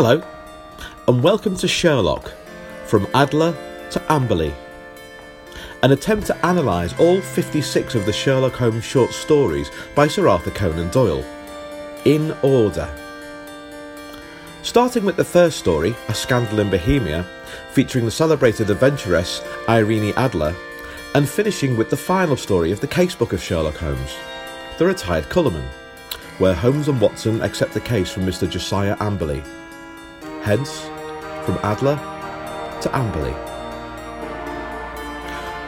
Hello, and welcome to Sherlock From Adler to Amberley. An attempt to analyse all 56 of the Sherlock Holmes short stories by Sir Arthur Conan Doyle, in order. Starting with the first story, A Scandal in Bohemia, featuring the celebrated adventuress Irene Adler, and finishing with the final story of the casebook of Sherlock Holmes, The Retired Colourman, where Holmes and Watson accept the case from Mr. Josiah Amberley. Hence, from Adler to Amberley.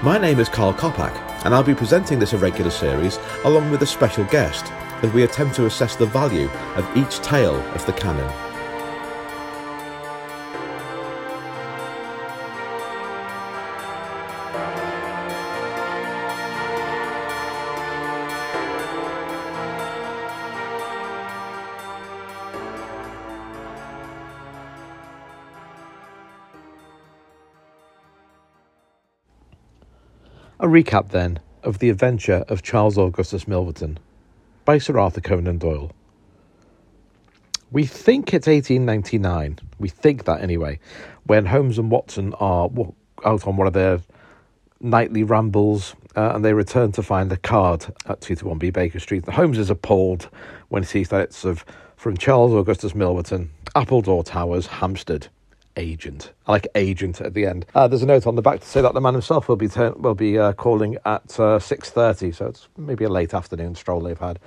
My name is Karl Kopak, and I'll be presenting this irregular series along with a special guest as we attempt to assess the value of each tale of the canon. Recap, then, of the adventure of Charles Augustus Milverton by Sir Arthur Conan Doyle. We think it's 1899, we think that anyway, when Holmes and Watson are out on one of their nightly rambles uh, and they return to find a card at 221B Baker Street. The Holmes is appalled when he sees that it's of, from Charles Augustus Milverton, Appledore Towers, Hampstead agent. I like agent at the end. Uh, there's a note on the back to say that the man himself will be will be uh, calling at uh, six thirty, so it's maybe a late afternoon stroll they've had.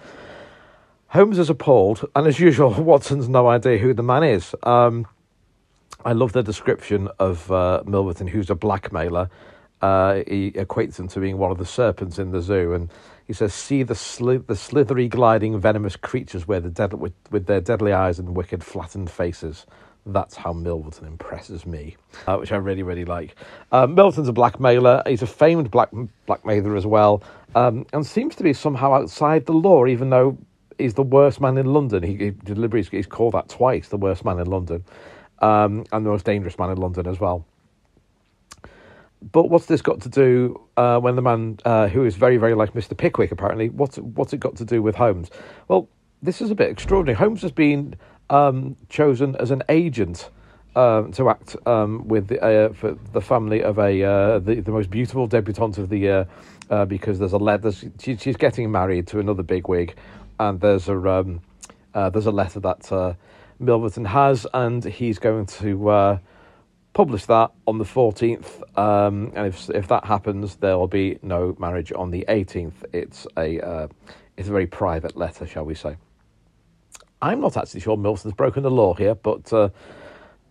Holmes is appalled, and as usual, Watson's no idea who the man is. Um, I love the description of uh, Milverton, who's a blackmailer. Uh, he equates him to being one of the serpents in the zoo, and he says, "See the sli- the slithery, gliding, venomous creatures with, the dead- with, with their deadly eyes and wicked, flattened faces." That's how Milverton impresses me, uh, which I really, really like. Um, Milverton's a blackmailer. He's a famed black blackmailer as well, um, and seems to be somehow outside the law, even though he's the worst man in London. He, he deliberately he's called that twice, the worst man in London, um, and the most dangerous man in London as well. But what's this got to do uh, when the man uh, who is very, very like Mr. Pickwick, apparently, what's what's it got to do with Holmes? Well, this is a bit extraordinary. Holmes has been um, chosen as an agent um, to act um, with the, uh, for the family of a uh, the, the most beautiful debutante of the year uh, because there's a letter. She, she's getting married to another bigwig, and there's a um, uh, there's a letter that uh, Milverton has, and he's going to uh, publish that on the 14th. Um, and if if that happens, there will be no marriage on the 18th. It's a it's a very private letter, shall we say. I'm not actually sure Milverton's broken the law here, but uh,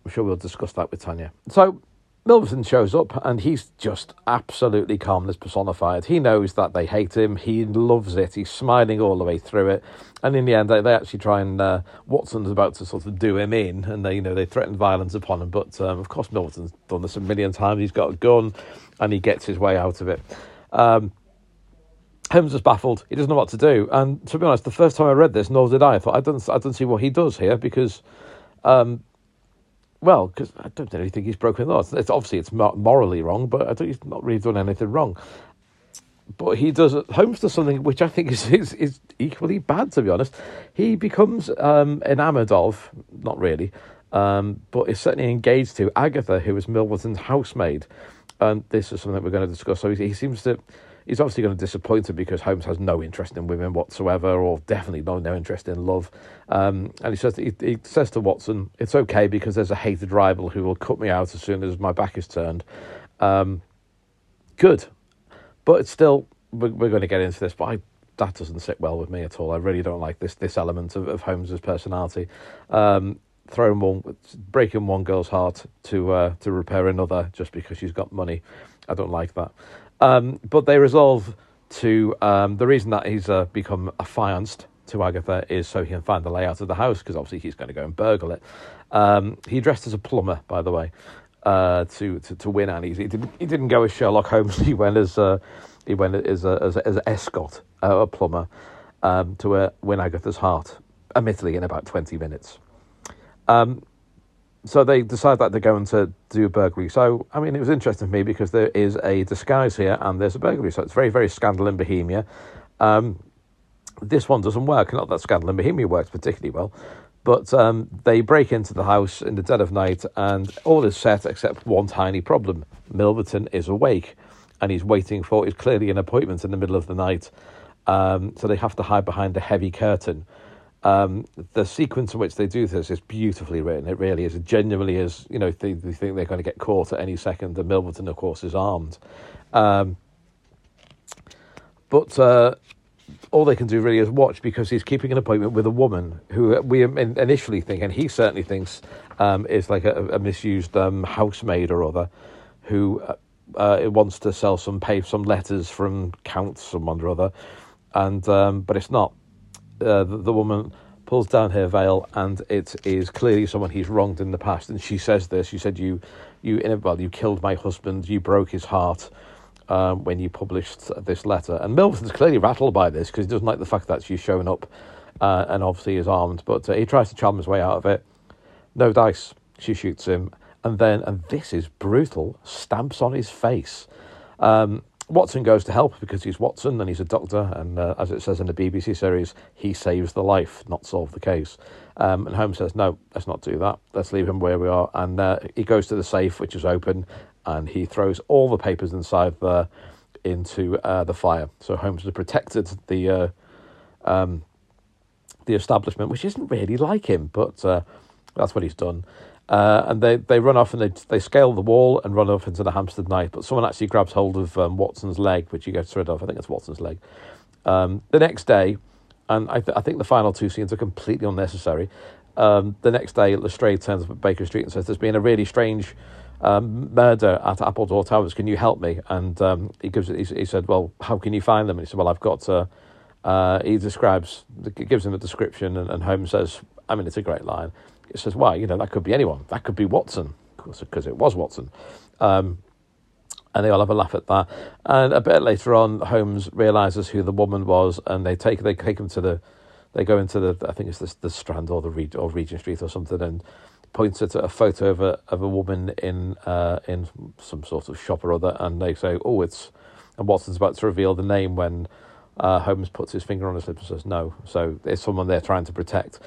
I'm sure we'll discuss that with Tanja. So Milverton shows up and he's just absolutely calmness personified. He knows that they hate him. He loves it. He's smiling all the way through it. And in the end, they, they actually try and uh, Watson's about to sort of do him in, and they you know they threaten violence upon him. But um, of course, Milverton's done this a million times. He's got a gun, and he gets his way out of it. Um, Holmes is baffled. He doesn't know what to do. And to be honest, the first time I read this, nor did I. I thought I don't, I don't see what he does here because, um, well, because I don't really think he's broken the law. It's, obviously it's morally wrong, but I think he's not really done anything wrong. But he does. Holmes does something which I think is is, is equally bad. To be honest, he becomes um, enamoured of, not really, um, but is certainly engaged to Agatha, who is Milverton's housemaid. And this is something we're going to discuss. So he, he seems to he's obviously going to disappoint him because Holmes has no interest in women whatsoever, or definitely no no interest in love. Um, and he says he, he, says to Watson, "It's okay because there's a hated rival who will cut me out as soon as my back is turned." Um, good, but it's still we're, we're, going to get into this, but I, that doesn't sit well with me at all. I really don't like this this element of, of Holmes's personality. Um, throwing one, breaking one girl's heart to uh, to repair another just because she's got money. I don't like that. Um, but they resolve to um, the reason that he's uh, become affianced to Agatha is so he can find the layout of the house because obviously he's going to go and burgle it. Um, he dressed as a plumber, by the way, uh, to, to to win Annie. He didn't he didn't go as Sherlock Holmes. He went as uh, he went as a, as, a, as an escort, uh, a plumber, um, to uh, win Agatha's heart. Admittedly, in about twenty minutes. Um, so they decide that they're going to do a burglary. So, I mean, it was interesting for me because there is a disguise here and there's a burglary. So it's very, very Scandal in Bohemia. Um, this one doesn't work. Not that Scandal in Bohemia works particularly well, But um, they break into the house in the dead of night, and all is set except one tiny problem. Milverton is awake, and he's waiting for. It's clearly an appointment in the middle of the night, um, so they have to hide behind a heavy curtain. Um, the sequence in which they do this is beautifully written. It really is. It genuinely is. You know, they, they think they're going to get caught at any second. And Milverton, of course, is armed. Um, but uh, all they can do really is watch because he's keeping an appointment with a woman who we initially think, and he certainly thinks, um, is like a, a misused um, housemaid or other, who uh, uh, wants to sell some pay some letters from Count someone or other, and um, but it's not. Uh, the, the, woman pulls down her veil, and it is clearly someone he's wronged in the past. And she says this: She said you, you, well, you killed my husband. You broke his heart." um, when you published this letter. And Milverton's clearly rattled by this because he doesn't like the fact that she's showing up uh, and obviously is armed. But uh, he tries to charm his way out of it. No dice. She shoots him. And then, and this is brutal, stamps on his face. Um, Watson goes to help because he's Watson and he's a doctor. And uh, as it says in the BBC series, he saves the life, not solve the case. Um, and Holmes says, no, let's not do that. Let's leave him where we are. And uh, he goes to the safe, which is open, and he throws all the papers inside there into uh, the fire. So Holmes has protected the uh, um, the establishment, which isn't really like him, but uh, that's what he's done. Uh, and they, they run off and they they scale the wall and run off into the Hampstead night. But someone actually grabs hold of um, Watson's leg, which he gets rid of. I think it's Watson's leg. Um, the next day, and I, th- I think the final two scenes are completely unnecessary. Um, the next day, Lestrade turns up at Baker Street and says, "There's been a really strange um, murder at Appledore Towers. Can you help me? And um, he gives he, he, said, well, how can you find them? And he said, well, I've got. To, uh, he describes, gives him a description, and, and Holmes says, I mean, it's a great line. He says, why? You know, that could be anyone. That could be Watson, because it was Watson. Um, and they all have a laugh at that. And a bit later on, Holmes realizes who the woman was, and they take they take him to the, they go into the I think it's the, the Strand or the Re- or Regent Street or something, and points at a photo of a of a woman in uh, in some sort of shop or other, and they say, "Oh, it's," and Watson's about to reveal the name when uh, Holmes puts his finger on his lips and says, "No." So there's someone they're trying to protect.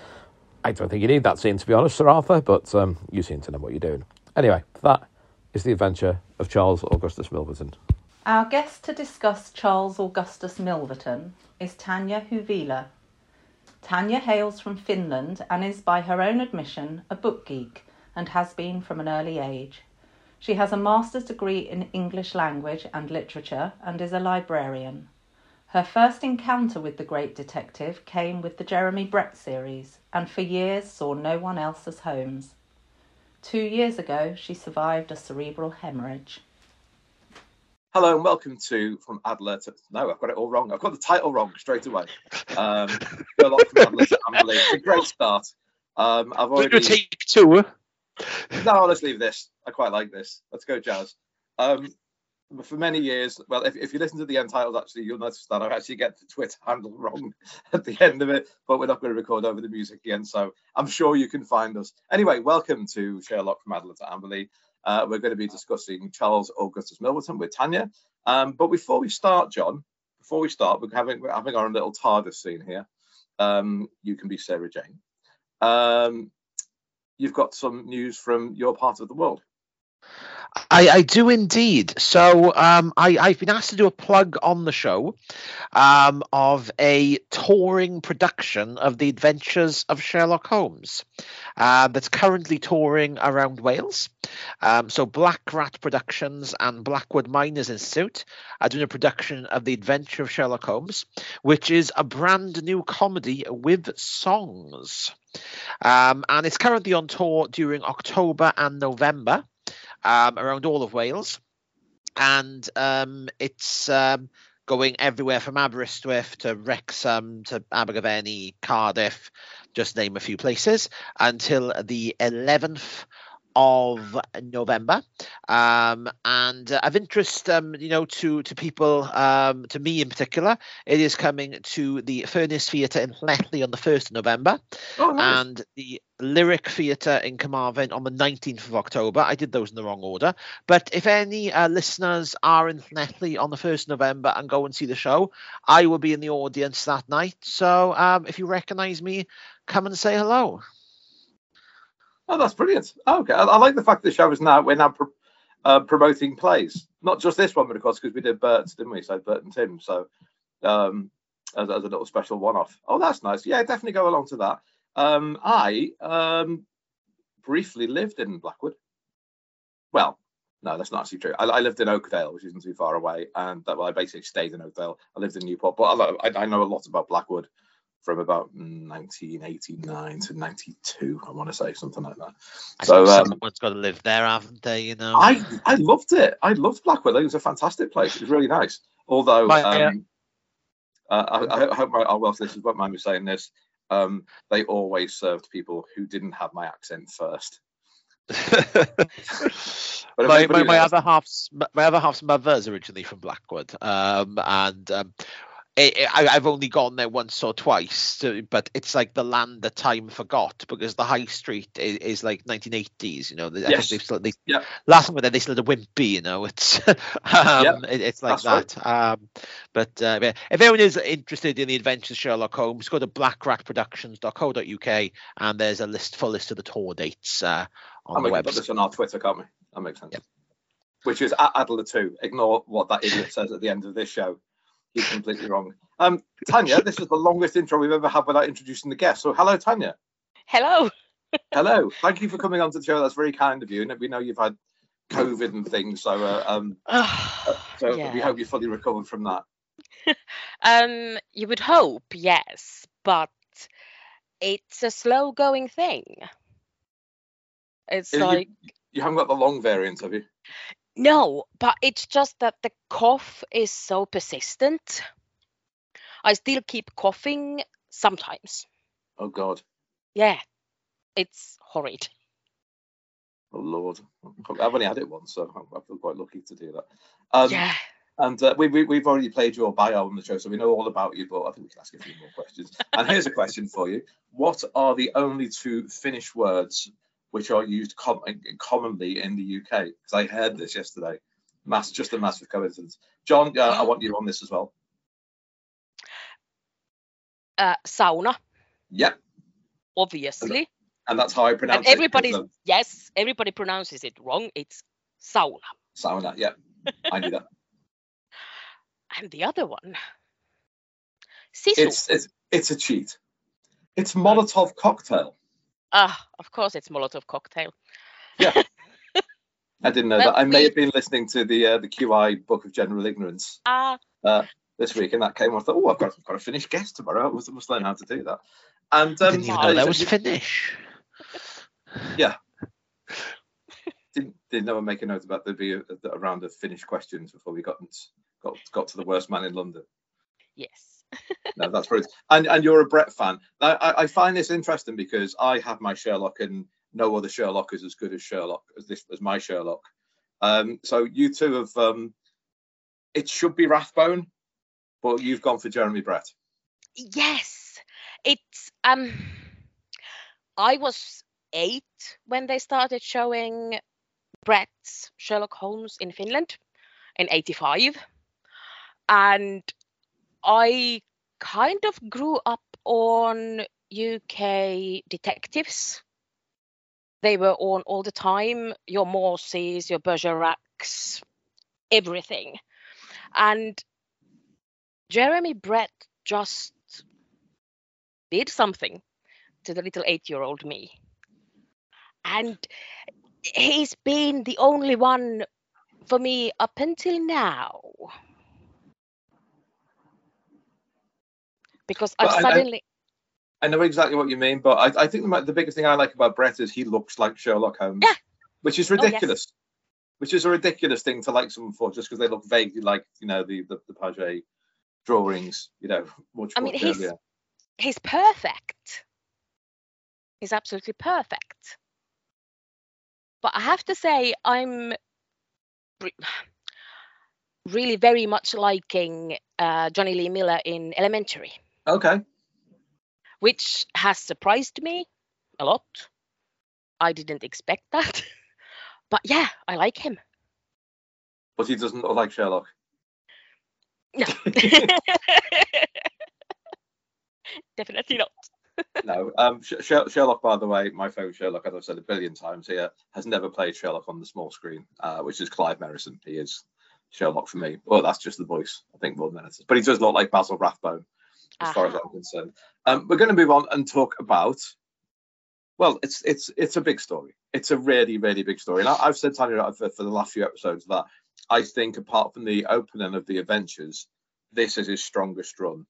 I don't think you need that scene to be honest, Sir Arthur, but um, you seem to know what you're doing. Anyway, that is the adventure of Charles Augustus Milverton. Our guest to discuss Charles Augustus Milverton is Tanja Huvila. Tanja hails from Finland and is, by her own admission, a book geek and has been from an early age. She has a master's degree in English language and literature and is a librarian. Her first encounter with the great detective came with the Jeremy Brett series and for years saw no one else as Holmes. Two years ago, she survived a cerebral hemorrhage. Hello and welcome to From Adler to. No, I've got it all wrong. I've got the title wrong straight away. Um, Sherlock from Adler to Amberley. It's a great start. Um, I've already. take two. No, let's leave this. I quite like this. Let's go, Jazz. Um, for many years, well, if, if you listen to the end titles, actually, you'll notice that I actually get the Twitter handle wrong at the end of it, but we're not going to record over the music again, so I'm sure you can find us. Anyway, welcome to Sherlock from Adler to Amberley. Uh, we're going to be discussing Charles Augustus Milverton with Tanja. Um, but before we start, Jon, before we start, we're having, we're having our little TARDIS scene here. Um, you can be Sarah Jane. Um, you've got some news from your part of the world. I, I do indeed. So um, I, I've been asked to do a plug on the show um, of a touring production of the Adventures of Sherlock Holmes uh, that's currently touring around Wales. Um, so Black Rat Productions and Blackwood Miners Institute are doing a production of the Adventure of Sherlock Holmes, which is a brand new comedy with songs. Um, and it's currently on tour during October and November um, around all of Wales, and um, it's um, going everywhere from Aberystwyth to Wrexham to Abergavenny, Cardiff, just name a few places, until the 11th of November, um, and uh, of interest, um, you know, to to people, um, to me in particular, it is coming to the Furnace Theatre in Llanelli on the first of November, oh, nice. and the Lyric Theatre in Carmarthen on the 19th of October. I did those in the wrong order. But if any uh, listeners are in Llanelli on the 1st of November and go and see the show, I will be in the audience that night. So um, if you recognise me, come and say hello. Oh, that's brilliant. Oh, okay, I, I, like the fact that the show is now we're now pro- uh, promoting plays, not just this one, but of course because we did Bert's, didn't we? So Bert and Tim. So um, as, as a little special one-off. Oh, that's nice. Yeah, definitely go along to that. Um, I um, briefly lived in Blackwood. Well, no, that's not actually true. I, I, lived in Oakdale, which isn't too far away, and well, I basically stayed in Oakdale. I lived in Newport, but I, I know a lot about Blackwood from about 1989 to 92. I want to say something like that. I so um, someone's got to live there, haven't they? You know, I I loved it. I loved Blackwood. It was a fantastic place. It was really nice. Although, My, um, uh, I, I, hope my, our Welsh listeners won't mind me saying this. Um, they always served people who didn't have my accent first. my, my, my other half's my other half's mother is originally from Blackwood, um, and um, I, have only gone there once or twice, but it's like the land that time forgot because the high street is, is like 1980s. You know, yes. I still, they, yeah. last time they still had a wimpy. You know, it's um, yeah. it, it's like That's that. Right. Um, but uh, if anyone is interested in the adventures of Sherlock Holmes, go to blackratproductions.co.uk and there's a list full list of the tour dates uh, on and the website. Put this on our Twitter, can't we? That makes sense. Yep. Which is at Adler two. Ignore what that idiot says at the end of this show. Completely wrong. Um, Tanja, this is the longest intro we've ever had without introducing the guest. So, hello, Tanja. Hello. hello. Thank you for coming on to the show. That's very kind of you. And we know you've had COVID and things, so uh, um, uh, so yeah. we hope you're fully recovered from that. um, you would hope, yes, but it's a slow going thing. It's like you, you haven't got the long variant, have you? No, but it's just that the cough is so persistent. I still keep coughing sometimes. Oh God. Yeah, it's horrid. Oh Lord, I've only had it once, so I feel quite lucky to do that. Um, yeah. And uh, we, we, we've already played your bio on the show, so we know all about you, but I think we can ask a few more questions. and here's a question for you What are the only two Finnish words which are used com- commonly in the UK? Because I heard this yesterday. Mass, just a massive coincidence. Jon, uh, I want you on this as well. Uh, sauna. Yep. Obviously. And that's how I pronounce and everybody, it. Yes, everybody pronounces it wrong. It's sauna. Sauna, yeah. I knew that. and the other one. Sisu. It's, it's, it's a cheat. It's Molotov cocktail. Ah, of course it's Molotov cocktail. Yeah. I didn't know well, that. I may we... have been listening to the uh, the QI Book of General Ignorance uh, uh, this week, and that came. I thought, oh, I've got, I've got a Finnish guest tomorrow. I must, must learn how to do that. And um, didn't even know that was Finnish. Yeah. didn't didn't know I make a note about there be a, a, round of Finnish questions before we got got got to the worst man in London. Yes no, that's brilliant. And and you're a Brett fan. I, I find this interesting because I have my Sherlock, and no other Sherlock is as good as Sherlock as this as my Sherlock. Um, so you two have. Um, it should be Rathbone, but you've gone for Jeremy Brett. Yes, it's um. I was eight when they started showing Brett's Sherlock Holmes in Finland in '85, and I kind of grew up on UK detectives. They were on all the time, your Morseys, your Bergeracs, everything. And Jeremy Brett just did something to the little eight year old me. And he's been the only one for me up until now. Because I've suddenly. I, I, know exactly what you mean, but I, I think the, the, biggest thing I like about Brett is he looks like Sherlock Holmes. Yeah. Which is ridiculous. Oh, yes. Which is a ridiculous thing to like someone for just because they look vaguely like, you know, the the, the Paget drawings, you know, much I mean, he's, he's perfect. He's absolutely perfect. But I have to say, I'm really very much liking uh, Jonny Lee Miller in Elementary. Okay. Which has surprised me a lot. I didn't expect that. but yeah, I like him. But he doesn't look like Sherlock. No. Definitely not. no. Um, Sh- Sh- Sherlock, by the way, my favourite Sherlock, as I've said a billion times here, has never played Sherlock on the small screen, uh, which is Clive Merrison. He is Sherlock for me. Well, that's just the voice, I think, more than anything. But he does look like Basil Rathbone, as far as Uh-huh. I'm concerned. Um, we're going to move on and talk about. Well, it's it's it's a big story. It's a really really big story, and I, I've said Tanja for, for the last few episodes that I think apart from the opening of the adventures, this is his strongest run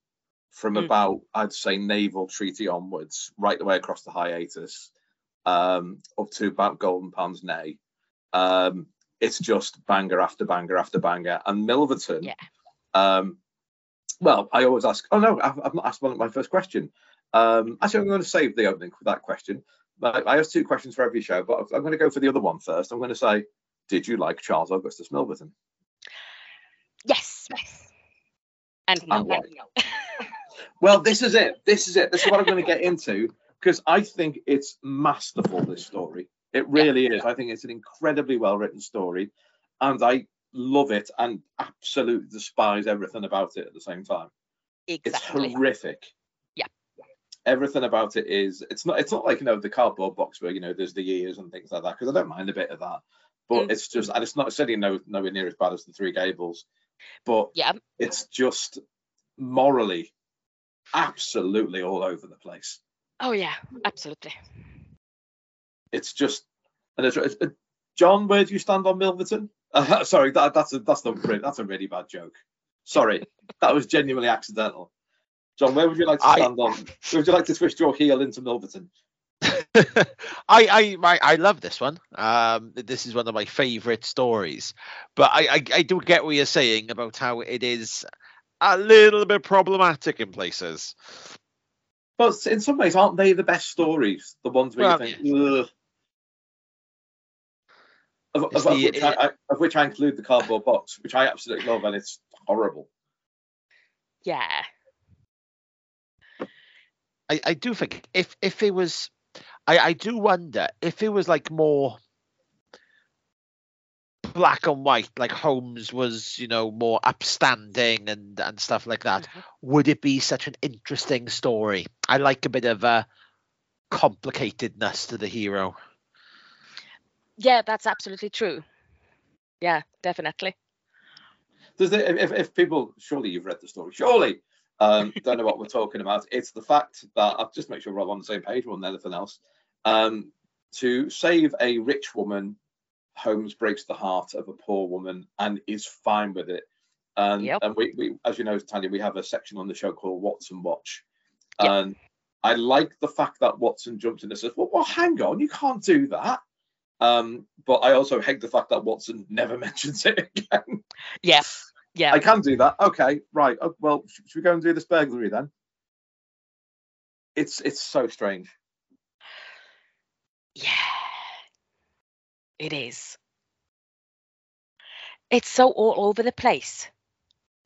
from Mm. about I'd say naval treaty onwards, right the way across the hiatus, um, up to about Golden Pince-Nez. Um, it's just banger after banger after banger, and Milverton. Yeah. Um, well, I always ask. Oh no, I've, I've not asked one my first question. Um, actually, I'm going to save the opening for that question. But I ask two questions for every show, but I'm going to go for the other one first. I'm going to say, did you like Charles Augustus Milverton? Yes. Yes. And no. And why? Well, this is it. This is it. This is what I'm going to get into because I think it's masterful. This story, it really is. I think it's an incredibly well written story, and I love it and absolutely despise everything about it at the same time. Exactly. It's horrific. Yeah. Everything about it is. It's not. It's not like you know the cardboard box where you know there's the ears and things like that because I don't mind a bit of that. But Mm. it's just, and it's not certainly no nowhere near as bad as the Three Gables, but Yeah. it's just morally absolutely all over the place. Oh yeah. Absolutely. It's just, and it's, it's, uh, Jon, where do you stand on Milverton? Uh, sorry, that, that's a that's not that's a really bad joke. Sorry, that was genuinely accidental. Jon, where would you like to I- stand on? Where would you like to twist your heel into Milverton? I, I I I love this one. Um, this is one of my favourite stories. But I, I I do get what you're saying about how it is a little bit problematic in places. But in some ways, aren't they the best stories? The ones where Well, you think, Ugh. Of, It's of- of which I, I, of which I include the cardboard box, which I absolutely love, and it's horrible. Yeah. I, I do think if if it was I, I do wonder if it was like more black and white, like Holmes was, you know, more upstanding and and stuff like that, Mhm. would it be such an interesting story? I like a bit of a complicatedness to the hero. Yeah, that's absolutely true. Yeah, definitely. Does it, if, if people surely you've read the story, surely um, don't know what we're talking about. It's the fact that I'll just make sure we're all on the same page more than anything else. Um, to save a rich woman, Holmes breaks the heart of a poor woman and is fine with it. And, Yep. and we, we, as you know, Tanja, we have a section on the show called Watson Watch. Yep. And I like the fact that Watson jumps in and says, well, well, hang on, you can't do that. Um, but I also hate the fact that Watson never mentions it again. Yeah. Yeah. I can do that. Okay, right. Oh, well, sh- should we go and do this burglary then? It's it's so strange. Yeah. It is. It's so all over the place.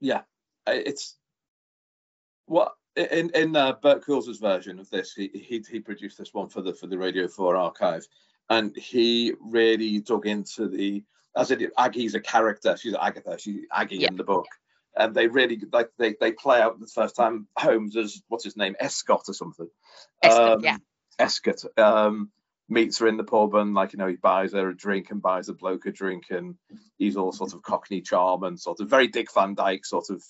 Yeah, it's what in in uh, Bert Coules's version of this. He, he he produced this one for the for the Radio Four archive, and he really dug into the as it Aggie's a character. She's Agatha. She's Aggie Yeah. in the book. And they really like they, they play out the first time Holmes as what's his name Escott or something. Escott, Um, yeah. Escott um, meets her in the pub and like you know he buys her a drink and buys a bloke a drink and he's all sort of Cockney charm and sort of very Dick Van Dyke sort of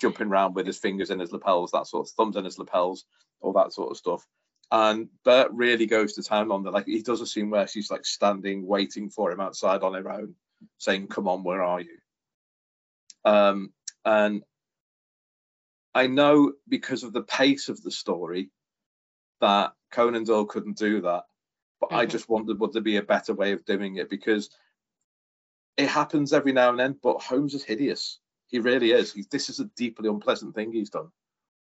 jumping around with his fingers in his lapels, that sort of thumbs in his lapels, all that sort of stuff. And Bert really goes to town on that. Like he does a scene where she's like standing waiting for him outside on her own, saying, "Come on, where are you?" Um, and I know because of the pace of the story that Conan Doyle couldn't do that. But I Mhm. just wondered would there be a better way of doing it because it happens every now and then. But Holmes is hideous. He really is. He, this is a deeply unpleasant thing he's done.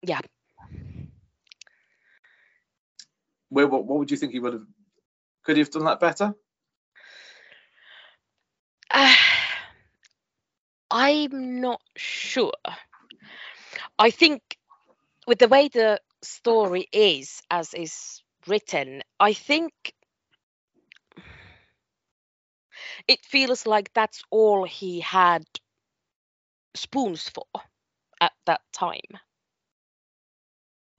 Yeah. Where what, what would you think he would have? Could he have done that better? I'm not sure. I think with the way the story is as is written, I think it feels like that's all he had spoons for at that time.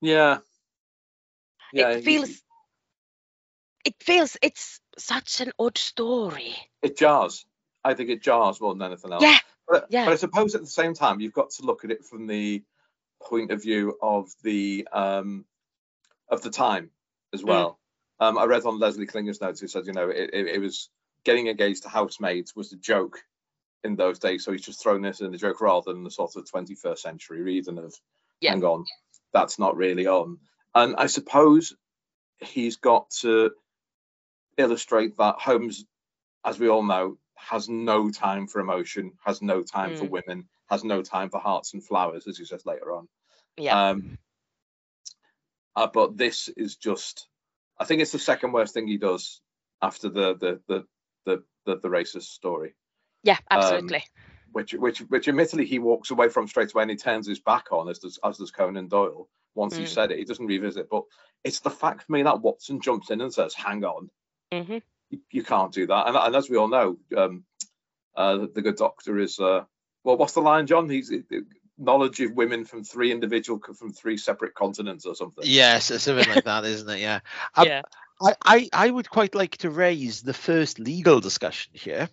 Yeah. Yeah, it feels it feels it's such an odd story. it jars. I think it jars more than anything else. Yeah, But, yeah. but I suppose at the same time, you've got to look at it from the point of view of the um, of the time Mm. as well. Um, I read on Leslie Klinger's notes who said, you know, it, it, it was getting engaged to housemaids was a joke in those days, so he's just thrown this in the joke rather than the sort of 21st century reading of, Yeah. hang on, that's not really on. And I suppose he's got to illustrate that Holmes, as we all know, has no time for emotion, has no time for Mm. women, has no time for hearts and flowers, as he says later on. yeah, Um, uh, but this is just, I think it's the second worst thing he does after the the the the the, the racist story, yeah, um, absolutely. which which which admittedly he walks away from straight away and he turns his back on, as does as does Conan Doyle. Once he Mm. said it, he doesn't revisit. But it's the fact for me that Watson jumps in and says, "Hang on, hmm you, you can't do that." And, and as we all know, um, uh, the good doctor is uh, well, what's the line, Jon? He's uh, knowledge of women from three individual from three separate continents or something. Yes, it's something like that, isn't it? Yeah. Um, yeah. I, I, I would quite like to raise the first legal discussion here.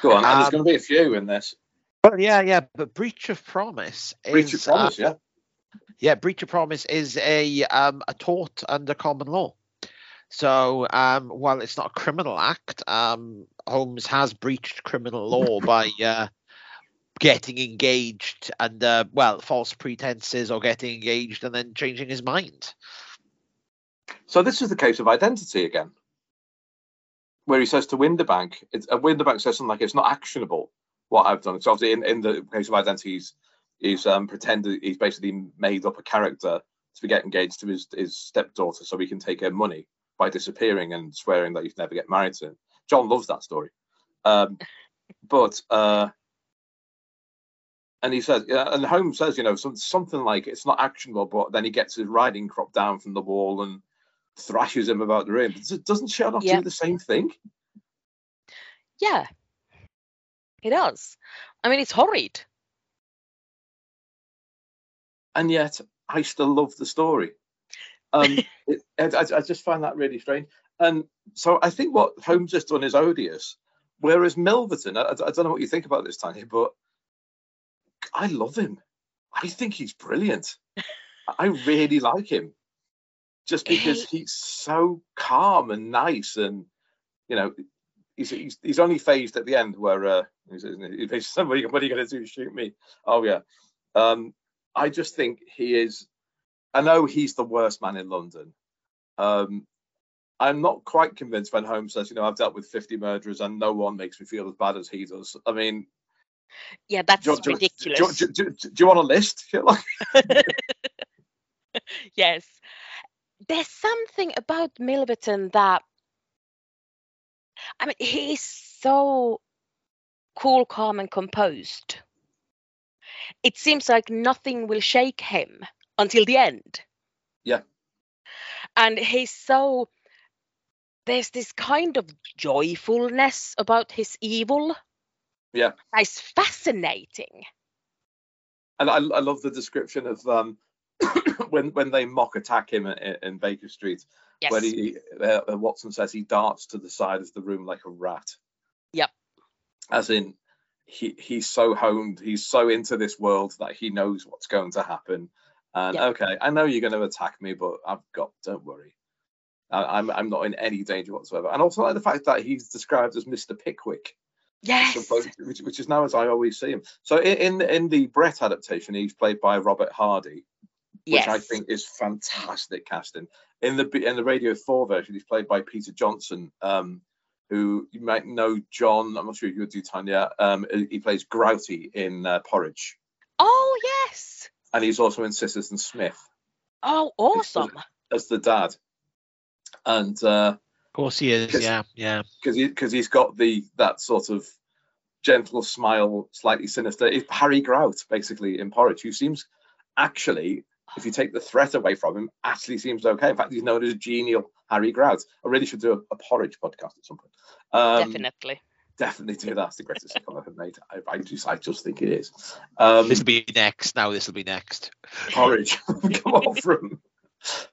Go on, and there's Um, going to be a few in this. Well, yeah, yeah, but breach of promise Breach is of promise, uh, yeah. Yeah, breach of promise is a um a tort under common law. So um, while it's not a criminal act, um, Holmes has breached criminal law by uh, getting engaged under well false pretenses or getting engaged and then changing his mind. So this is the case of identity again, where he says to Windibank, it's, uh, Windibank says something like, "It's not actionable what I've done." So obviously, in, in the case of identity, he's, um, pretended he's basically made up a character to get engaged to his his stepdaughter, so he can take her money by disappearing and swearing that he'd never get married to him. Jon loves that story, um, but uh, and he says, yeah, and Holmes says, you know, some, something like it's not actionable, but then he gets his riding crop down from the wall and thrashes him about the room. Does- Doesn't Sherlock Yeah. do the same thing? Yeah, he does. I mean, it's horrid. And yet, I still love the story. Um, it, I, I- just find that really strange. And so I think what Holmes has done is odious, whereas Milverton, I, I don't know what you think about this, Tanja, but I love him. I think he's brilliant. I really like him, just because he's so calm and nice, and you know, he's he's, he's only phased at the end where uh, he's, he's, somebody, what are you going to do? Shoot me? Oh yeah. Um, I just think he is. I know he's the worst man in London. Um, I'm not quite convinced when Holmes says, you know, I've dealt with 50 murderers and no one makes me feel as bad as he does. I mean, Yeah, that's do, ridiculous. Do, do- do- do you want a list? Yes. There's something about Milverton that I mean, he's so cool, calm, and composed. It seems like nothing will shake him until the end. Yeah. And he's so there's this kind of joyfulness about his evil. Yeah. That's fascinating. And I, I love the description of um, when when they mock attack him in, in Baker Street, Yes. when he uh, Watson says he darts to the side of the room like a rat. Yep. As in, he he's so honed, he's so into this world that he knows what's going to happen. And Yep. okay, I know you're going to attack me, but I've got. Don't worry. I, I'm I'm not in any danger whatsoever. And also like the fact that he's described as Mr. Pickwick. yes. which, which is now as I always see him. So in in, in the Brett adaptation, he's played by Robert Hardy, which yes. I think is fantastic casting. In the in the Radio Four version, he's played by Peter Johnson, um, who you might know. Jon, I'm not sure if you do Tanja. Um, he plays Grouty in uh, Porridge, Oh yes. and he's also in Citizen Smith Oh awesome. as the dad. And uh, Of course he is. Because- Yeah, yeah. because he because he's got the that sort of gentle smile, slightly sinister. It's Harry Grout basically in Porridge, who seems actually, if you take the threat away from him, actually seems okay. In fact, he's known as a genial Harry Grout. I really should do a, a Porridge podcast at some point. Um, Definitely. definitely do that. It's the greatest sitcom I've ever made. I, I just I just think it is. Um, This will be next. Now this will be next. Porridge, come on from.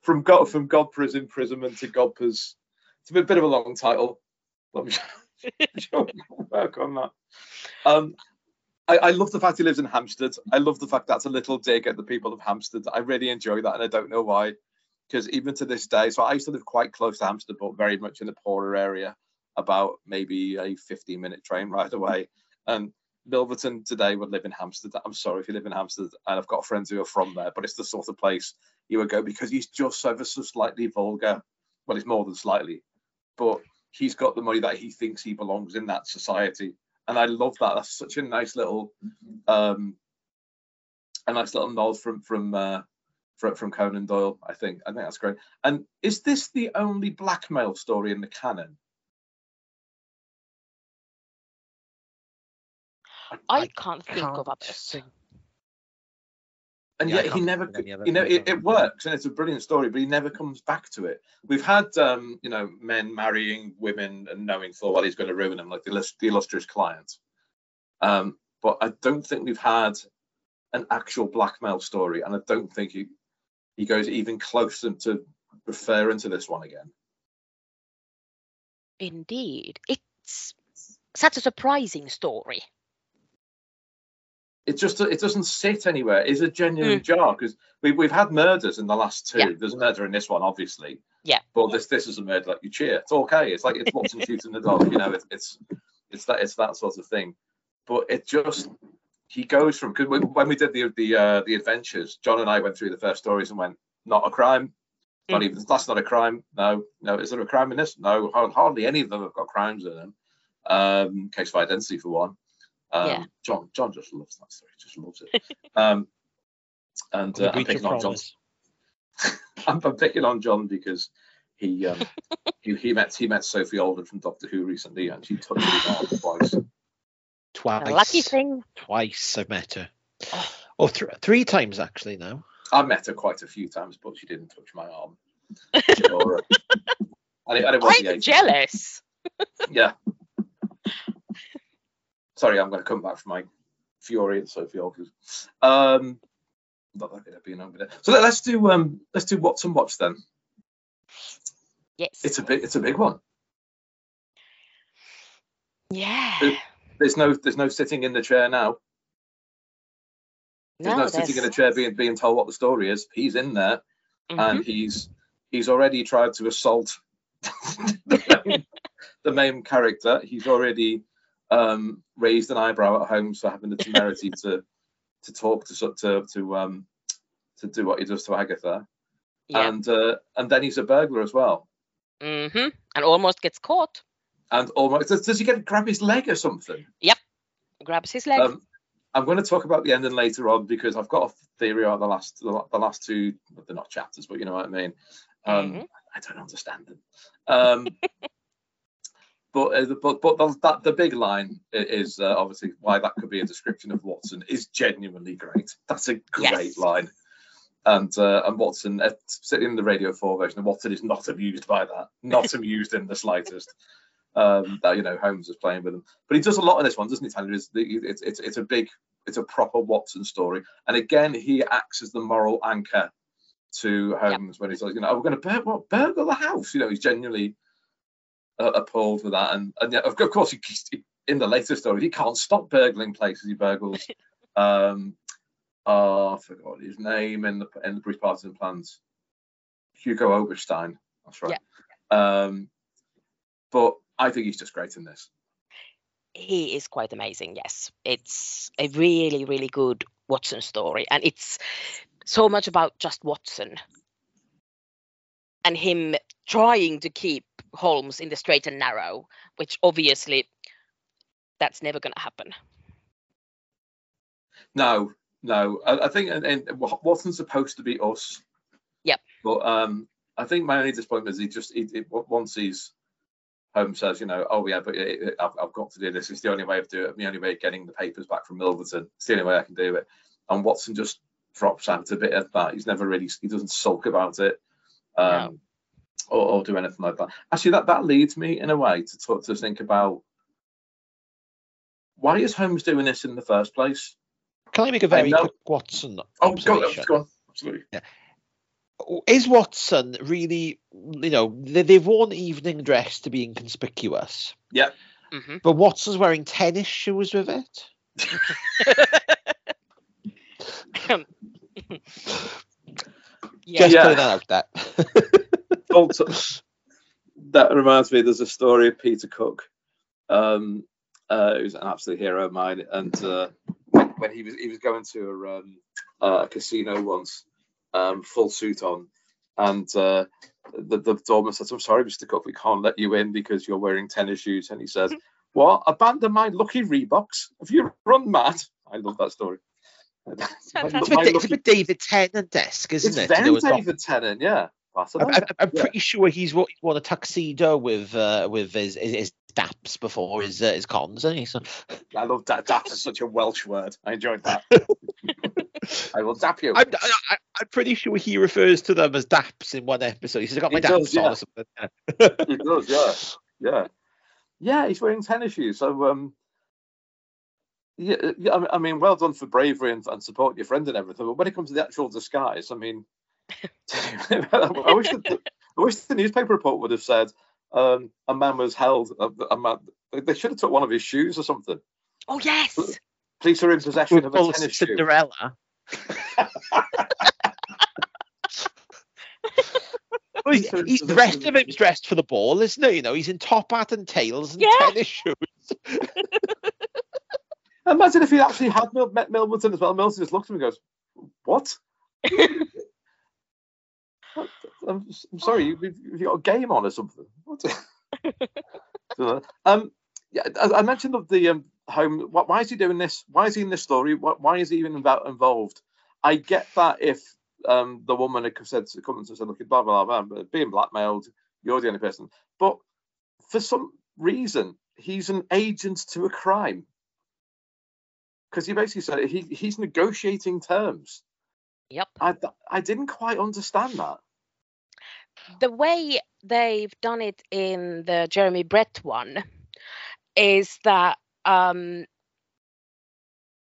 from God from Godber's imprisonment to Godber's. It's a bit, bit of a long title. Let me work on that. Um, I, I, love the fact he lives in Hampstead. I love the fact that's a little dig at the people of Hampstead. I really enjoy that, and I don't know why. Because even to this day, so I used to live quite close to Hampstead, but very much in a poorer area, about maybe a 15 minute train ride away. And Milverton today would live in Hampstead. I'm sorry if you live in Hampstead, and I've got friends who are from there, but it's the sort of place you would go because he's just ever so slightly vulgar. Well, he's more than slightly, but he's got the money that he thinks he belongs in that society, and I love that. That's such a nice little, um, a nice little nod from from uh, from, from Conan Doyle. I think I think that's great. And is this the only blackmail story in the canon? I, I can't think can't of others. Think and yeah, yet he never you know it, it, works and it's a brilliant story but he never comes back to it. We've had um you know men marrying women and knowing full well he's going to ruin them like the, the illustrious client. Um but i don't think we've had an actual blackmail story and i don't think he he goes even close to referring to this one again. Indeed. It's such a surprising story it just it doesn't sit anywhere. It's a genuine mm. jar because we, we've had murders in the last two. Yeah. There's a murder in this one, obviously. Yeah. But this this is a murder like you cheer. It's okay. It's like it's Watson shooting the dog. You know, it's it's it's that it's that sort of thing. But it just he goes from because when we did the the uh, the adventures, Jon and I went through the first stories and went not a crime. Not mm. even that's not a crime. No, no. Is there a crime in this? No, hardly any of them have got crimes in them. Um, case of identity for one. Um, yeah. Jon Jon just loves that story, just loves it. um, and uh, I'm picking on Jon. I'm, I'm, picking on Jon because he, um, he he met he met Sophie Aldred from Doctor Who recently, and she touched him on twice. Twice. A lucky thing. Twice I've met her. Oh, oh th- three times actually now. I met her quite a few times, but she didn't touch my arm. or, uh, and it, and it I'm jealous. yeah, Sorry, I'm going to come back from my fury at Sophie Aldred. Um, not that good being over there. So let, us do um, let's do Watson Watch then. Yes. It's a big it's a big one. Yeah. There's no there's no sitting in the chair now. There's no, no sitting in a chair being being told what the story is. He's in there, mm-hmm. and he's he's already tried to assault the, main, the main character. He's already um, raised an eyebrow at home for having the temerity to to talk to to to um to do what he does to Agatha, yeah. and uh, and then he's a burglar as well. Mm-hmm. And almost gets caught. And almost does, does he get grab his leg or something? Yep, grabs his leg. Um, I'm going to talk about the ending later on because I've got a theory on the last the, the last two. They're not chapters, but you know what I mean. Um, mm-hmm. I don't understand them. Um, but uh, but but the, that, the big line is uh, obviously why that could be a description of Watson is genuinely great. That's a great yes. line. And uh, and Watson uh, sitting in the Radio Four version, Watson is not amused by that, not amused in the slightest. Um, that you know Holmes is playing with him, but he does a lot in this one, doesn't he? Tanja? It's, it's it's it's a big, it's a proper Watson story, and again he acts as the moral anchor to Holmes yep. when he's like, you know, oh, we're going to bur- what, burgle the house. You know, he's genuinely uh, appalled with that. And and yeah, of course, he, in the later story, he can't stop burgling places. He burgles. um, oh, I forgot his name in the in the Bruce-Partington plans. Hugo Oberstein. That's right. Yeah. Um, but I think he's just great in this. He is quite amazing. Yes, it's a really, really good Watson story, and it's so much about just Watson and him trying to keep Holmes in the straight and narrow, which obviously that's never going to happen. No, no. I, I think and, and Watson's supposed to be us. Yep. But um, I think my only disappointment is he just he, he, once he's Holmes says, you know, oh yeah, but it, it, I've, I've, got to do this. It's the only way of doing it. The only way of getting the papers back from Milverton. It's the only way I can do it. And Watson just drops out a bit of that. He's never really he doesn't sulk about it. Um, no or, or do anything like that. Actually, that, that leads me in a way to talk to think about why is Holmes doing this in the first place? Can I make a very quick Watson oh, observation? Go on, go on. Absolutely. Yeah. is Watson really, you know, they, they've worn evening dress to be inconspicuous, Yeah. hmm but Watson's wearing tennis shoes with it. yeah. Just Yeah. putting that out there. also, that reminds me. There's a story of Peter Cook, um, uh, who's an absolute hero of mine, and uh, when, when he was he was going to a, um, uh, a casino once, um, full suit on, and uh, the the doorman says, "I'm sorry, Mr. Cook, we can't let you in because you're wearing tennis shoes." And he says, "What? Abandon my lucky Reeboks? Have you run mad?" I love that story. It's My- a, my bit, it's a lucky- bit David Tennant esque, isn't it's it? not- David Tennant, yeah. I'm, Barcelona. I'm- I'm Yeah. pretty sure he's wo- worn a tuxedo with uh, with his, his, his daps before his uh, his cons, isn't he? So, I love that. Daps is such a Welsh word. I enjoyed that. I will dap you. I'm, I, I'm pretty sure he refers to them as daps in one episode. He says, "I got my does, daps on." yeah. Or something. He does, yeah, yeah, yeah. He's wearing tennis shoes. So, um, yeah, yeah. I mean- I mean, well done for bravery and, and supporting your friend and everything. But when it comes to the actual disguise, I mean, I wish the, I wish the newspaper report would have said um, a man was held. A, a man, they should have took one of his shoes or something. Oh yes. Police are in possession With of a full tennis shoe. Cinderella. Well, he's, Sorry, he's the rest of him's dressed for the ball, isn't he? You know, he's in top hat and tails and Yeah. tennis shoes. Imagine if he actually had Mil- met Milverton as well. Milton just looks at him and goes, "What?" I'm, I'm sorry, you, you've you've got a game on or something. Um, yeah, I, I mentioned of the um, home. Why, why is he doing this? Why is he in this story? Why, why is he even invo- involved? I get that if um, the woman had said to come and said, "Look, blah blah blah," but being blackmailed, you're the only person. But for some reason, he's an agent to a crime because he basically said he, he's negotiating terms. Yep. I I didn't quite understand that. the way they've done it in the Jeremy Brett one is that um,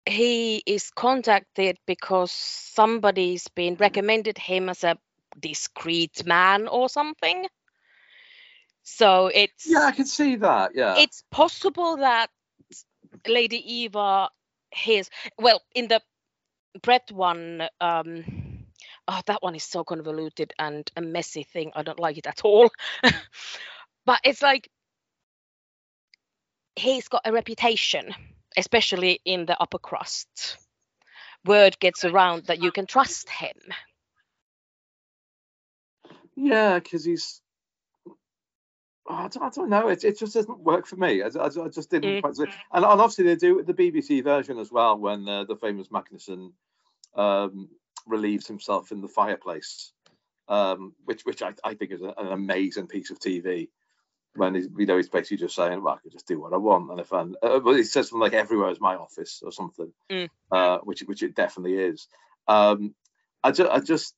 he is contacted because somebody's been recommended him as a discreet man or something. So it's Yeah, I can see that. Yeah. it's possible that Lady Eva his well in the Brett one um oh that one is so convoluted and a messy thing. I don't like it at all. But it's like he's got a reputation especially in the upper crust. Word gets around that you can trust him. Yeah, because he's. Oh, I, don't, I don't know. It, it just doesn't work for me. I, I, I just didn't quite. And, and obviously they do the BBC version as well when uh, the famous Magnussen um, relieves himself in the fireplace, um, which which I, I think is a, an amazing piece of TV. When he's, you know he's basically just saying, "Well, I can just do what I want," and if I, uh, but he says something like "everywhere is my office" or something, Mm. uh, which which it definitely is. Um, I just I just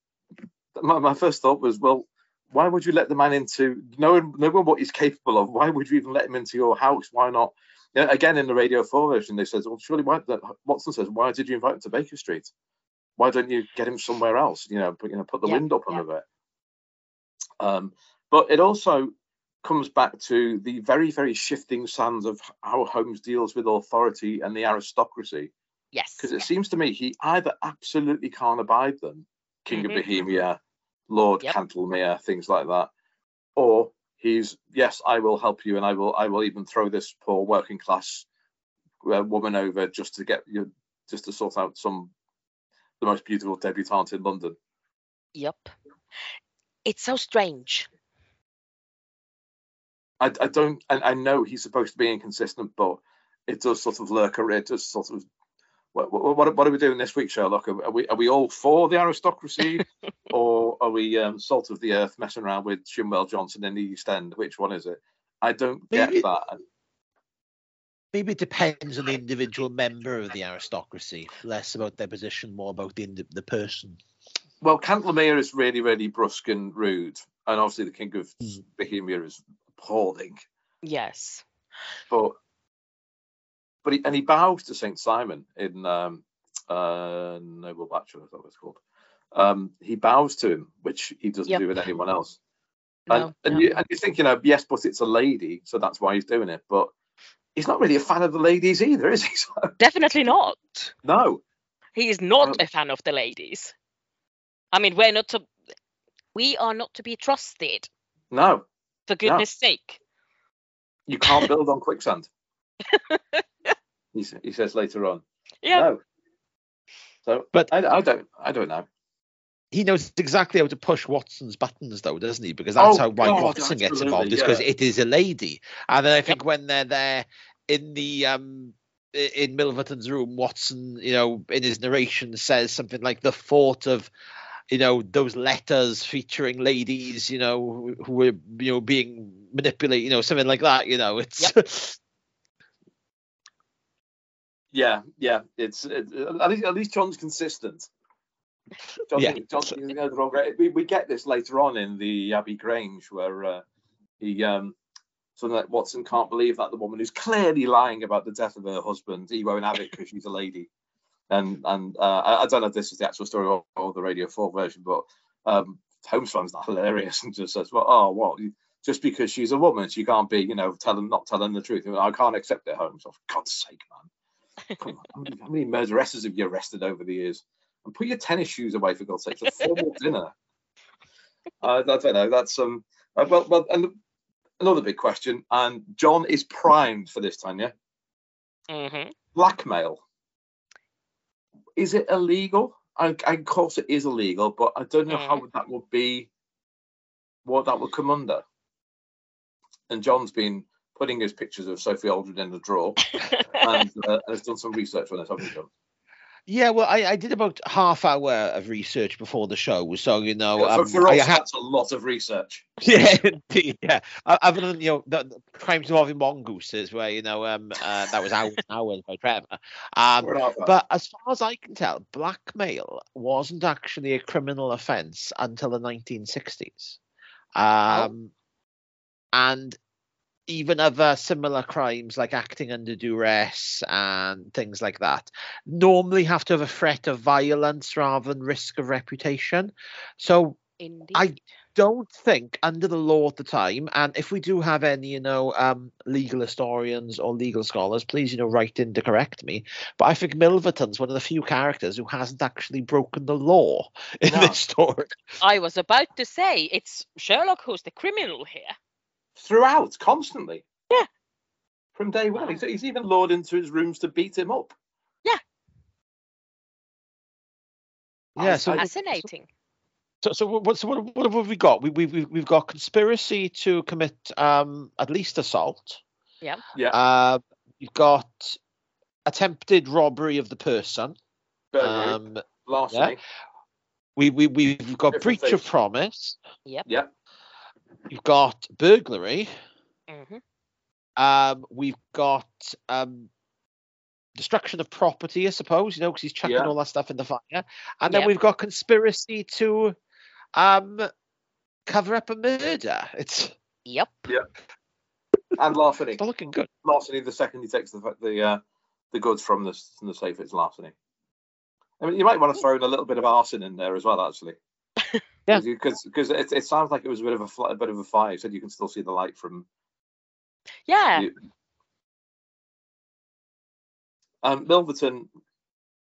my, my first thought was, well, why would you let the man into knowing knowing what he's capable of? Why would you even let him into your house? Why not? Yeah, again, in the Radio Four version, they says, well, surely why? Watson says, why did you invite him to Baker Street? Why don't you get him somewhere else? You know, put, you know, put the Yeah, wind up on yeah. a bit. Um, but it also comes back to the very, very shifting sands of how Holmes deals with authority and the aristocracy yes because it seems to me he either absolutely can't abide them, King Mhm. of Bohemia, Lord Yep. Cantlemere, things like that, or he's yes, I will help you, and I will, I will even throw this poor working class uh, woman over just to get you, just to sort out some the most beautiful debutante in London. yep it's so strange I, I don't, and I know he's supposed to be inconsistent, but it does sort of lurk around. It does sort of. What, what, what are we doing this week, Sherlock? Are we are we all for the aristocracy, or are we um, salt of the earth messing around with Shinwell Johnson in the East End? Which one is it? I don't get that. Maybe it depends on the individual member of the aristocracy. Less about their position, more about the the person. Well, Cantlemere is really, really brusque and rude, and obviously the King of Mm. Bohemia is appalling. yes But but he, and he bows to Saint Simon in um, uh, Noble Bachelor, I that what it's called. Um, he bows to him, which he doesn't Yep. do with anyone else. No, and and, no. you, and you think, you know, yes, but it's a lady, so that's why he's doing it. But he's not really a fan of the ladies either, is he? So, Definitely not. no. He is not Um, a fan of the ladies. I mean, we're not to. We are not to be trusted. No, For goodness sake. you can't build on quicksand. he, he says later on. Yeah. No. So, But- I, I don't, I don't know. he knows exactly how to push Watson's buttons, though, doesn't he? Because that's Oh, how why God, Watson gets involved, is because yeah. it is a lady. And then I think when they're there in the um in Milverton's room, Watson, you know, in his narration says something like the thought of you know those letters featuring ladies you know who- who were you know being manipulated you know something like that you know it's Yeah, yeah. It's it, at least at least John's consistent. John, Yeah. John, you know, the wrong we, we get this later on in the Abbey Grange where uh, he um something like Watson can't believe that the woman who's clearly lying about the death of her husband, he won't have it because she's a lady. And and uh, I, I don't know if this is the actual story or, or the Radio 4 version, but um, Holmes finds that hilarious and just says, well, oh, what? Just because she's a woman, she can't be, you know, telling not telling the truth. I can't accept it, Holmes. Oh, for God's sake, man. How many, murderesses have you arrested over the years? And put your tennis shoes away for God's sake. It's a formal dinner. Uh, I don't know. That's um. uh, well, well, and another big question. And Jon is primed for this, Tanja. hmm Blackmail. Is it illegal? I, I, of course, it is illegal, but I don't know how that would be. What that would come under. And Jon's been putting his pictures of Sophie Aldred in the drawer and uh, has done some research on it, haven't you, yeah well I, I did about half hour of research before the show so you know for, um, for us, ha- that's a lot of research. Yeah, indeed. Yeah, other than you know the, the crimes involving mongooses, where you know um uh, that was hours and hours by Trevor. Um, We're not bad. but as far as I can tell, blackmail wasn't actually a criminal offence until the 1960s. Um, and even other similar crimes like acting under duress and things like that normally have to have a threat of violence rather than risk of reputation. So Indeed. don't think under the law at the time, and if we do have any, you know, um, legal historians or legal scholars, please, you know, write in to correct me. But I think Milverton's one of the few characters who hasn't actually broken the law in No. this story. I was about to say it's Sherlock who's the criminal here. Throughout, constantly. Yeah. From day one, he's, he's even lured into his rooms to beat him up. Yeah, Yeah, so Fascinating. so, so what, so what, what have we got? We, we, we've we've got conspiracy to commit um, at least assault. Yeah. Yeah. Uh, we've got attempted robbery of the person. Burglary, Um, larceny. we, we, we've got Different breach of promise. promise. Yeah. You've got burglary. hmm Um, we've got um, destruction of property, I suppose, you know, because he's chucking Yeah. all that stuff in the fire. And then Yep. we've got conspiracy to um, cover up a murder. It's, Yep. And larceny. it's not looking good. Larceny. The second he takes the the uh, the goods from the from the safe, it's larceny. I mean, you might want to throw in a little bit of arson in there as well, actually. Yeah. Because because it, it sounds like it was a bit of a, a bit of a fire. You said you can still see the light from Yeah. You- Um, Milverton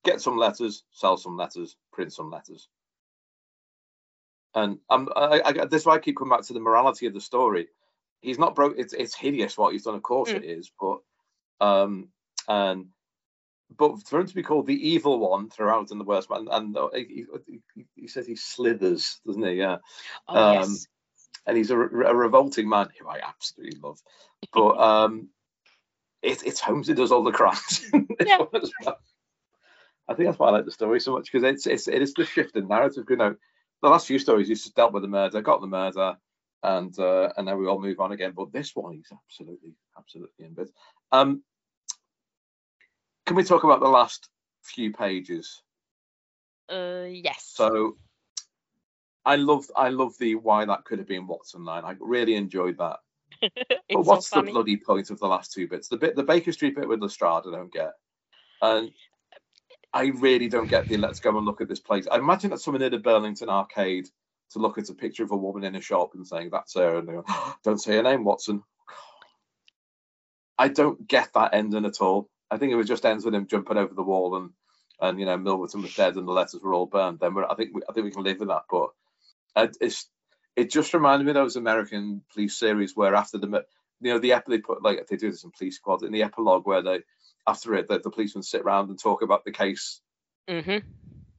get some letters, sell some letters, print some letters. And um, I, I, this is why I keep coming back to the morality of the story. He's not broke. It's it's hideous what he's done. Of course Mm. it is, but um, and but for him to be called the evil one throughout in the worst man, and uh, he, he, he says he slithers, doesn't he? Yeah Oh, Um, yes. and he's a, a revolting man who I absolutely love. But um, it, it's Holmes who does all the crimes. Yeah. one as well. I think that's why I like the story so much because it's, it's it is the shift in narrative. You know, the last few stories he's just dealt with the murder, got the murder, and uh, and then we all move on again. But this one, he's absolutely absolutely in bits. Um, can we talk about the last few pages? Uh, yes. So I love I love the why that could have been Watson line. I really enjoyed that. it's but what's so the bloody point of the last two bits? The bit the Baker Street bit with Lestrade I don't get. And I really don't get the let's go and look at this place. I imagine that someone in a Burlington arcade to look at a picture of a woman in a shop and saying that's her, and they go, don't say her name, Watson. I don't get that ending at all. I think it was just ends with him jumping over the wall and and you know Milverton was dead and the letters were all burned. Then we're, I think we, I think we can live with that. But it, it's it just reminded me of those American police series where after the you know the ep they put like they do this in Police Squad in the epilogue where they after it the, the policemen sit around and talk about the case. Mm-hmm.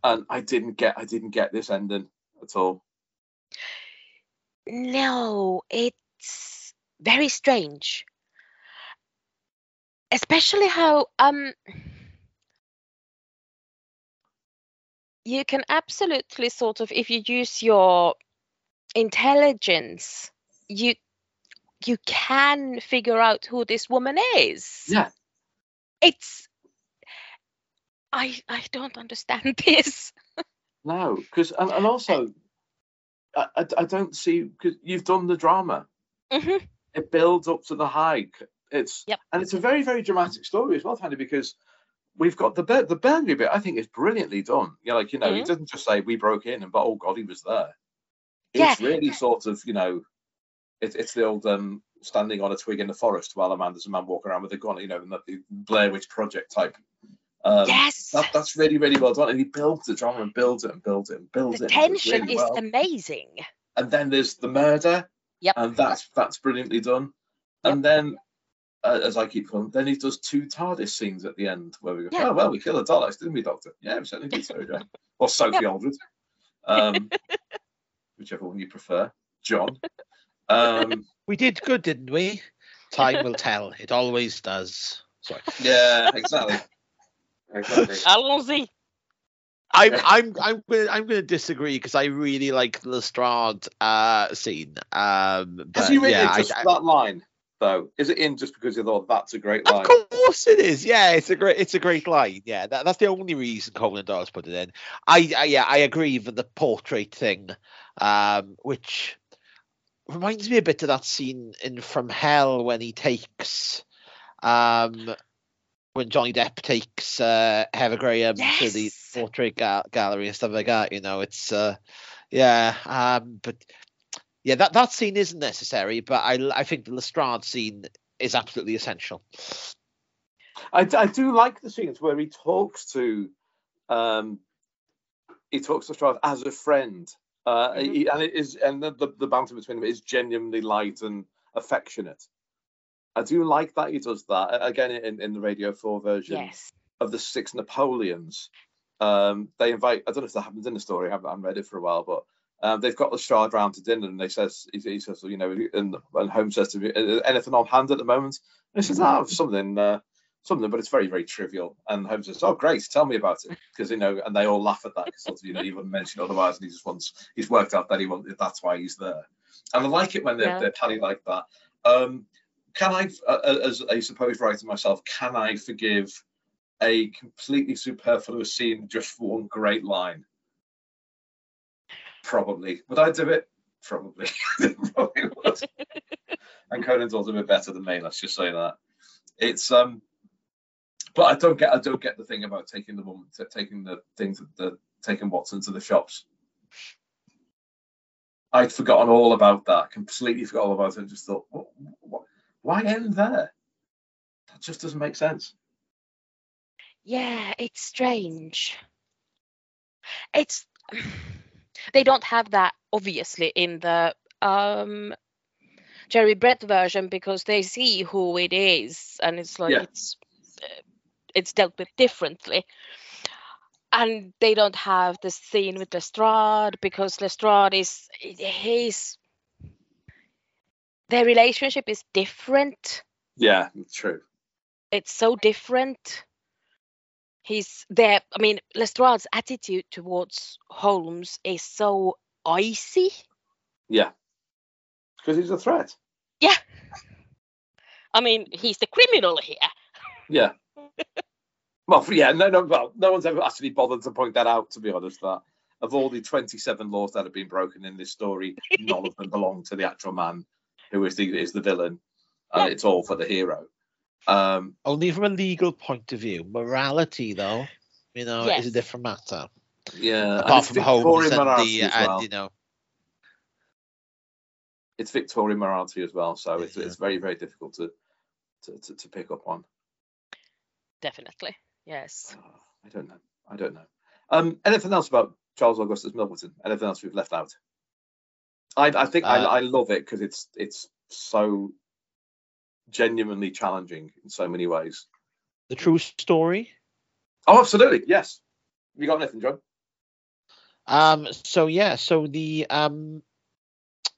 And I didn't get I didn't get this ending at all. No, it's very strange. Especially how um you can absolutely sort of if you use your intelligence, you you can figure out who this woman is. Yeah. It's I I don't understand this. No, because and, and also I, I, I don't see because you've done the drama. hmm It builds up to the hike. It's Yep. and it's a very very dramatic story as well, Tandy, because we've got the the burglary bit. I think is brilliantly done. You know, like you know, he Mhm. doesn't just say we broke in and but oh god, he was there. It's Yeah. really sort of you know, it, it's the old um standing on a twig in the forest while a man there's a man walking around with a gun. You know, and the Blair Witch Project type. Um, yes. That, that's really, really well done. And he builds the drama and builds it and builds it and builds the it. does tension really is well. amazing. and then there's the murder. Yep. And that's that's brilliantly done. And then, uh, as I keep calling, then he does two TARDIS scenes at the end where we go, Yeah. oh well, we killed the Daleks, didn't we, Doctor? Yeah, we certainly did, so Jack. Or Sophie Aldred, um, whichever one you prefer, Jon. Um, We did good, didn't we? Time will tell. It always does. Sorry. yeah, exactly. Exactly. Allons-y. I'm I'm I'm gonna I'm gonna disagree because I really like the Lestrade uh scene. Um, Has he written yeah, just I- that line though? Is it in just because you thought that's a great line? Of course it is. Yeah, it's a great it's a great line. Yeah, that, that's the only reason Conan Doyle's put it in. I, I yeah, I agree with the portrait thing, um, which reminds me a bit of that scene in From Hell when he takes um when Johnny Depp takes uh Heather Graham to the portrait ga- gallery and stuff like that, you know, it's uh yeah, um but yeah, that, that scene isn't necessary, but I I think the Lestrade scene is absolutely essential. I, I do like the scenes where he talks to um he talks to Strauss as a friend uh Mhm. he- and it is and the, the, the banter between them is genuinely light and affectionate I do like that he does that again in, in the Radio 4 version Yes. of the six Napoleons um they invite I don't know if that happens in the story I haven't, I haven't read it for a while but um, they've got Lestrade round to dinner and they says he, he says you know and, and Holmes says to me "Uh, anything on hand at the moment and he says oh something uh, something, but it's very, very trivial. And Holmes says, "Oh, great, tell me about it," because you know, and they all laugh at that because sort of, you know, he wouldn't mention otherwise, and he just wants, he's worked out that he wants, that's why he's there. And I like it when they're, Yeah. they're pally like that. Um, can I, uh, as a supposed writer myself, can I forgive a completely superfluous scene just for one great line? Probably. Would I do it? Probably. Probably would. and Conan's also a bit better than me. Let's just say that. It's um, but I don't get I don't get the thing about taking the woman taking the things the taking Watson to the shops. I'd forgotten all about that. Completely forgot all about it. And just thought, what, what, why end there? That just doesn't make sense. Yeah, it's strange. It's they don't have that obviously in the um Jerry Brett version because they see who it is and it's like Yeah. it's uh, it's dealt with differently. And they don't have the scene with Lestrade because Lestrade is he's their relationship is different Yeah, true. it's so different. He's there. I mean, Lestrade's attitude towards Holmes is so icy. Yeah, because he's a threat. Yeah. I mean, he's the criminal here. Yeah. well, yeah, no, no, well, no one's ever actually bothered to point that out. To be honest, that of all the 27 laws that have been broken in this story, none of them belong to the actual man who is the is the villain. Uh, it's all for the hero. Um, Only from a legal point of view. Morality, though. you know, is a different matter. Yeah, Apart it's from Holmes and Moriarty the, as and, you know, It's Victoria Morality as well, so it's Yeah. it's very very difficult to to, to, to pick up on. Definitely. Yes. Oh, I don't know. I don't know. Um, anything else about Charles Augustus Milverton? Anything else we've left out? I I think Uh, I, I love it because it's it's so genuinely challenging in so many ways. the true story. Oh, absolutely. Yes. You got anything, Jon? Um, so yeah, so the um,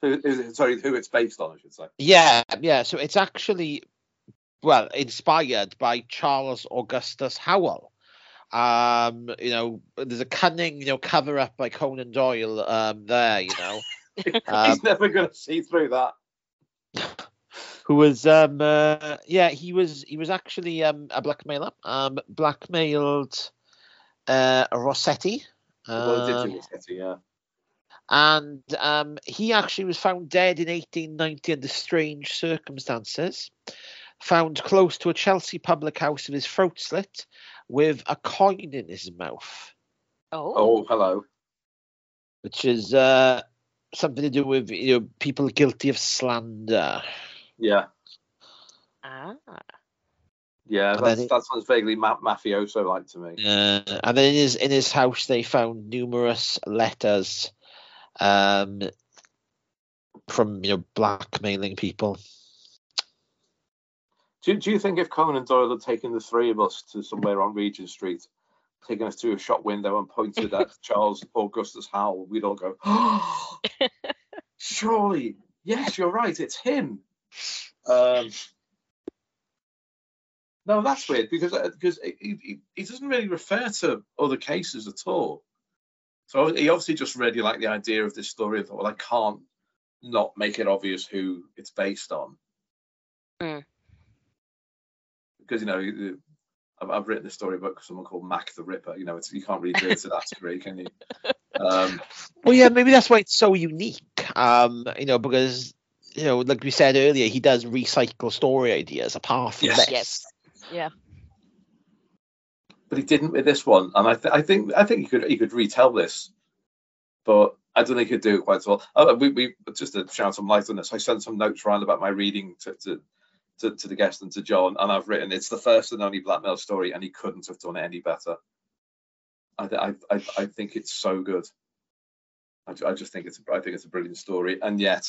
Who, who, sorry, who it's based on, I should say. yeah, yeah, so it's actually well inspired by Charles Augustus Howell. Um, you know, there's a cunning, you know, cover up by Conan Doyle um there, you know. Um, He's never going to see through that. who was um uh, yeah he was he was actually um a blackmailer um blackmailed uh Rossetti well, um, Rossetti? Yeah. and um he actually was found dead in 1890 under strange circumstances found close to a Chelsea public house with his throat slit with a coin in his mouth Oh. Oh, hello. which is uh something to do with you know people guilty of slander Yeah. Ah. Yeah, And that's, it- that sounds vaguely ma- mafioso like to me. Uh, and then in his in his house they found numerous letters um from you know blackmailing people. Do, do you think if Conan Doyle had taken the three of us to somewhere on Regent Street, taken us to a shop window and pointed at Charles Augustus Howell, we'd all go, oh, surely, yes, you're right, it's him. Um, no, that's weird because uh, because he, he, he doesn't really refer to other cases at all. So he obviously just really liked the idea of this story and thought, well, I can't not make it obvious who it's based on. Mm. Because you know, I've, I've written a story about someone called Mac the Ripper. You know, it's, you can't really do it to that degree, can you? Um, Well, yeah, maybe that's why it's so unique. Um, you know, because you know, like we said earlier, he does recycle story ideas apart from Yes. this. Yes. Yeah. but he didn't with this one, and I, th- I think I think he could he could retell this, but I don't think he'd do it quite as well. Oh, we, we just to shine some light on this. I sent some notes around about my reading to, to to to the guest and to Jon, and I've written it's the first and only blackmail story, and he couldn't have done it any better. I th- I I, I think it's so good. I, I just think it's I think it's a brilliant story, and yet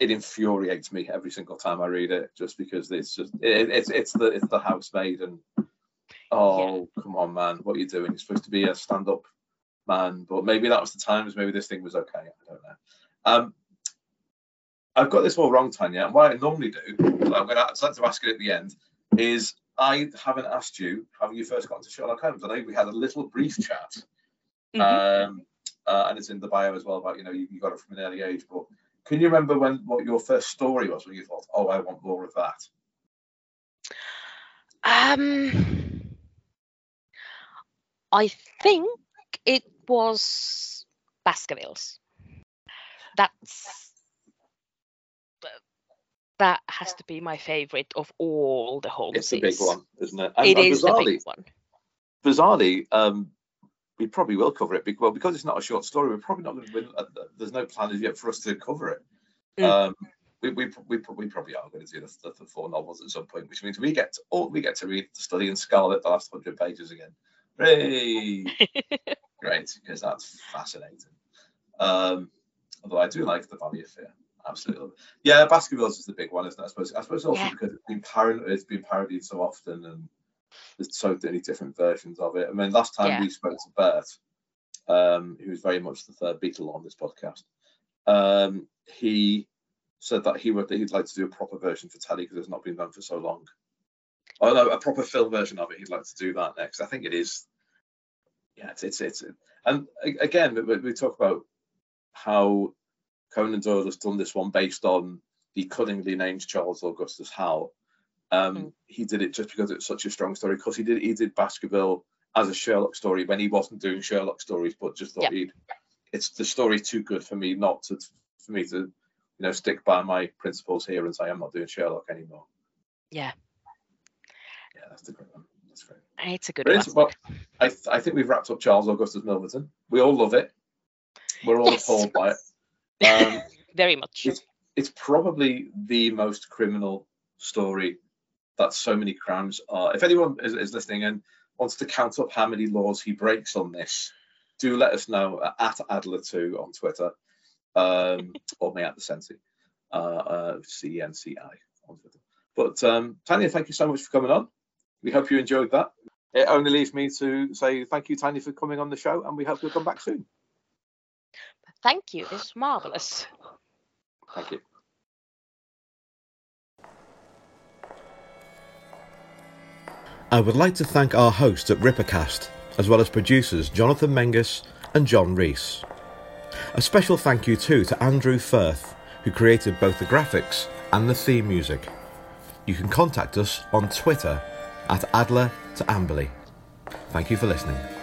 it infuriates me every single time I read it, just because it's just it, it's it's the it's the housemaid and oh come on man, what are you doing? You're supposed to be a stand-up man, but maybe that was the times. Maybe this thing was okay. I don't know. Um, I've got this all wrong, Tanja. And what I normally do, I'm going to like to ask it at the end, is I haven't asked you how you first got into Sherlock Holmes. I know we had a little brief chat, Mhm. um, uh, and it's in the bio as well about you know you, you got it from an early age. But can you remember when what your first story was when you thought, oh, I want more of that? Um, I think it was Baskervilles. That's that has to be my favorite of all the Holmeses. It's a big one, isn't it? And, It and is the big one. bizarrely, um, we probably will cover it. Because, well, because it's not a short story, we're probably not going to. Uh, there's no plan as yet for us to cover it. Mm. Um, we, we, we, we probably are going to do the, the, the four novels at some point, which means we get to, oh, we get to read the study in Scarlet the last hundred pages again. Hooray! Great, because that's fascinating. Um, although I do like the Valley of Fear. Absolutely. Yeah, Baskervilles is the big one, isn't it? I suppose. I suppose also Yeah. because it's been parod- it's been parodied so often, and there's so many different versions of it. I mean, last time Yeah. we spoke to Bert, um, who's very much the third Beatle on this podcast, um, he said that he would he'd like to do a proper version for telly because it's not been done for so long. Oh no, a proper film version of it. He'd like to do that next. I think it is. Yeah, it's it's, it's and again we, we talk about how Conan Doyle has done this one based on the cunningly named Charles Augustus Howell. Um, Mm. He did it just because it's such a strong story. Because he did he did Baskerville as a Sherlock story when he wasn't doing Sherlock stories, but just thought Yep. he'd it's the story too good for me not to for me to you know stick by my principles here and say I'm not doing Sherlock anymore. Yeah. Yeah, that's the great one. That's That's great. It's a good Brilliant. one. Well, I, th- I think we've wrapped up Charles Augustus Milverton. We all love it. We're all Yes. appalled by it. Um, Very much. it's, it's probably the most criminal story that so many crimes are. If anyone is, is listening and wants to count up how many laws he breaks on this, do let us know at Adler2 on Twitter um, or me at the Cenci, uh, uh, C-E-N-C-I on Twitter. But um, Tanja, thank you so much for coming on. We hope you enjoyed that. It only leaves me to say thank you, Tanja, for coming on the show, and we hope you'll come back soon. Thank you. It's marvelous. Thank you. I would like to thank our hosts at Rippercast, as well as producers Jonathan Mengus and John Rees. A special thank you too to Andrew Firth, who created both the graphics and the theme music. You can contact us on Twitter at Adler to Amberly. Thank you for listening.